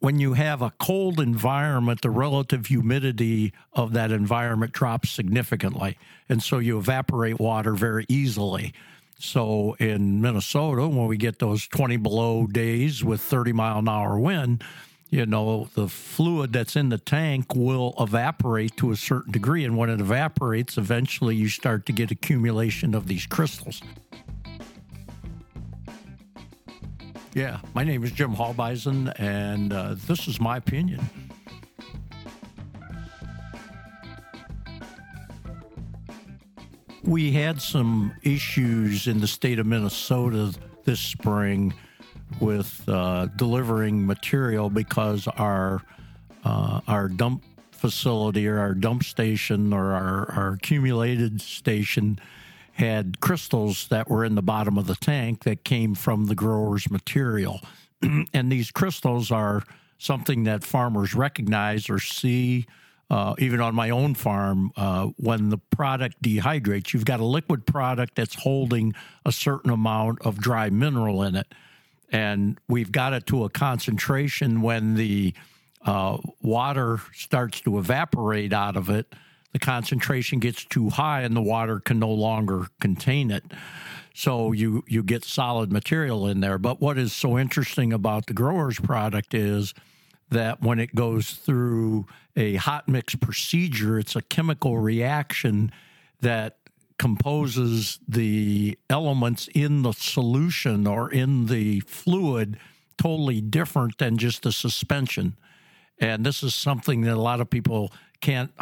when you have a cold environment, the relative humidity of that environment drops significantly. And so you evaporate water very easily. So in Minnesota, when we get those 20 below days with 30 mile an hour wind, you know, the fluid that's in the tank will evaporate to a certain degree. And when it evaporates, eventually you start to get accumulation of these crystals. Yeah, my name is Jim Halbeisen, and uh, this is my opinion. We had some issues in the state of Minnesota this spring with uh, delivering material because our uh, our dump facility or our dump station or our, our accumulated station had crystals that were in the bottom of the tank that came from the grower's material. and these crystals are something that farmers recognize or see. Uh, even on my own farm, uh, when the product dehydrates, you've got a liquid product that's holding a certain amount of dry mineral in it and we've got it to a concentration when the uh, water starts to evaporate out of it. The concentration gets too high, and the water can no longer contain it. So you you get solid material in there. But what is so interesting about the grower's product is that when it goes through a hot mix procedure, it's a chemical reaction that composes the elements in the solution or in the fluid totally different than just the suspension. And this is something that a lot of people can't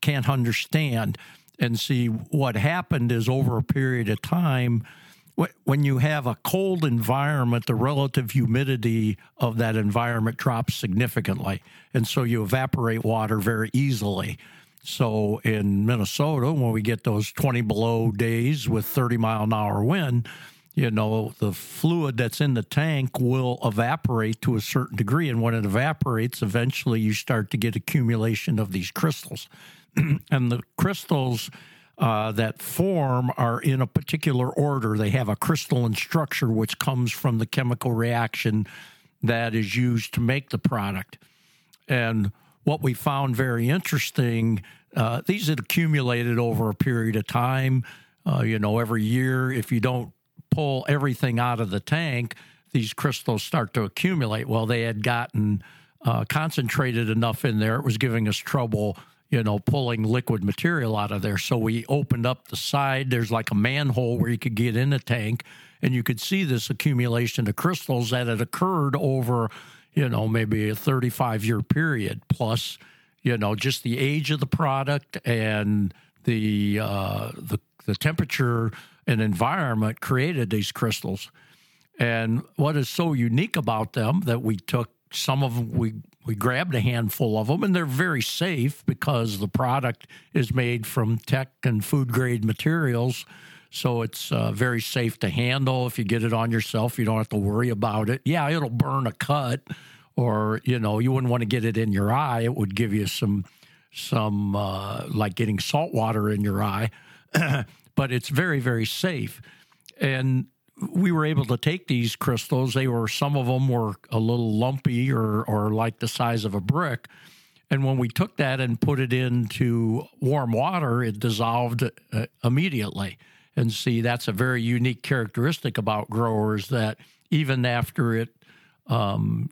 can't understand. And see what happened is over a period of time, when you have a cold environment, the relative humidity of that environment drops significantly, and so you evaporate water very easily. So in Minnesota, when we get those 20 below days with 30 mile an hour wind, you know, the fluid that's in the tank will evaporate to a certain degree. And when it evaporates, eventually you start to get accumulation of these crystals. and the crystals uh, that form are in a particular order. They have a crystalline structure which comes from the chemical reaction that is used to make the product. And what we found very interesting, uh, these had accumulated over a period of time. Uh, you know, every year, if you don't pull everything out of the tank, these crystals start to accumulate. Well, they had gotten uh, concentrated enough in there, it was giving us trouble, you know, pulling liquid material out of there. So we opened up the side. There's like a manhole where you could get in the tank, and you could see this accumulation of crystals that had occurred over you know, maybe a 35 year period plus, you know, just the age of the product and the, uh, the, the temperature and environment created these crystals. And what is so unique about them that we took some of them, we, we grabbed a handful of them, and they're very safe because the product is made from tech and food grade materials so it's uh, very safe to handle. If you get it on yourself, you don't have to worry about it. Yeah, it'll burn a cut, or you know, you wouldn't want to get it in your eye. It would give you some, some uh, like getting salt water in your eye. but it's very, very safe. And we were able to take these crystals. They were some of them were a little lumpy or or like the size of a brick. And when we took that and put it into warm water, it dissolved uh, immediately. And see, that's a very unique characteristic about growers that even after it um,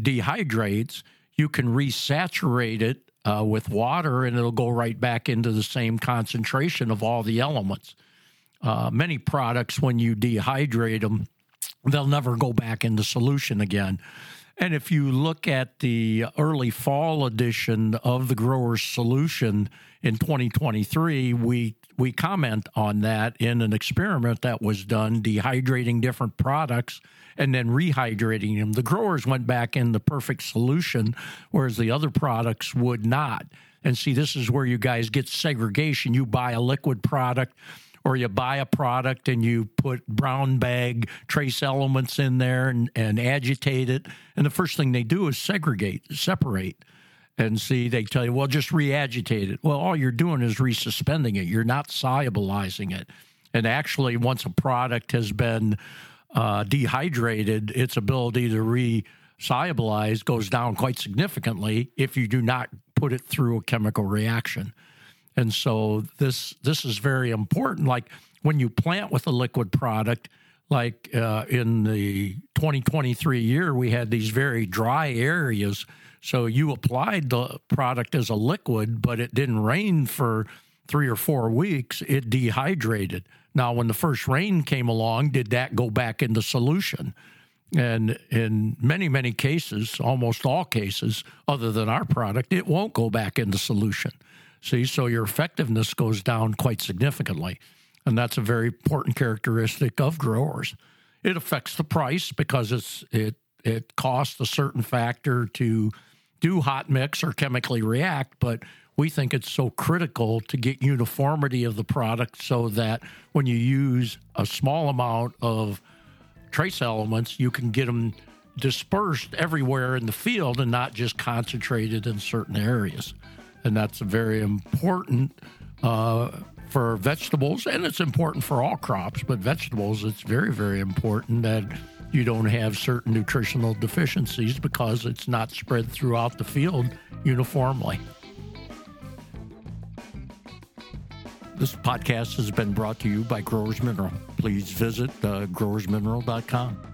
dehydrates, you can resaturate it uh, with water and it'll go right back into the same concentration of all the elements. Uh, many products, when you dehydrate them, they'll never go back into solution again. And if you look at the early fall edition of the Grower's Solution in 2023, we we comment on that in an experiment that was done, dehydrating different products and then rehydrating them. The growers went back in the perfect solution, whereas the other products would not. And see, this is where you guys get segregation. You buy a liquid product or you buy a product and you put brown bag trace elements in there and, and agitate it. And the first thing they do is segregate, separate and see they tell you well just reagitate it well all you're doing is resuspending it you're not solubilizing it and actually once a product has been uh, dehydrated its ability to re solubilized goes down quite significantly if you do not put it through a chemical reaction. And so this this is very important. Like when you plant with a liquid product, like uh, in the 2023 year, we had these very dry areas. So you applied the product as a liquid, but it didn't rain for three or four weeks. It dehydrated. Now, when the first rain came along, did that go back into solution? And in many, many cases, almost all cases, other than our product, it won't go back into solution. See, so your effectiveness goes down quite significantly. And that's a very important characteristic of growers. It affects the price because it's it it costs a certain factor to do hot mix or chemically react, but we think it's so critical to get uniformity of the product so that when you use a small amount of trace elements, you can get them dispersed everywhere in the field and not just concentrated in certain areas. And that's very important uh, for vegetables, and it's important for all crops, but vegetables, it's very, very important that you don't have certain nutritional deficiencies because it's not spread throughout the field uniformly. This podcast has been brought to you by Growers Mineral. Please visit uh, growersmineral.com.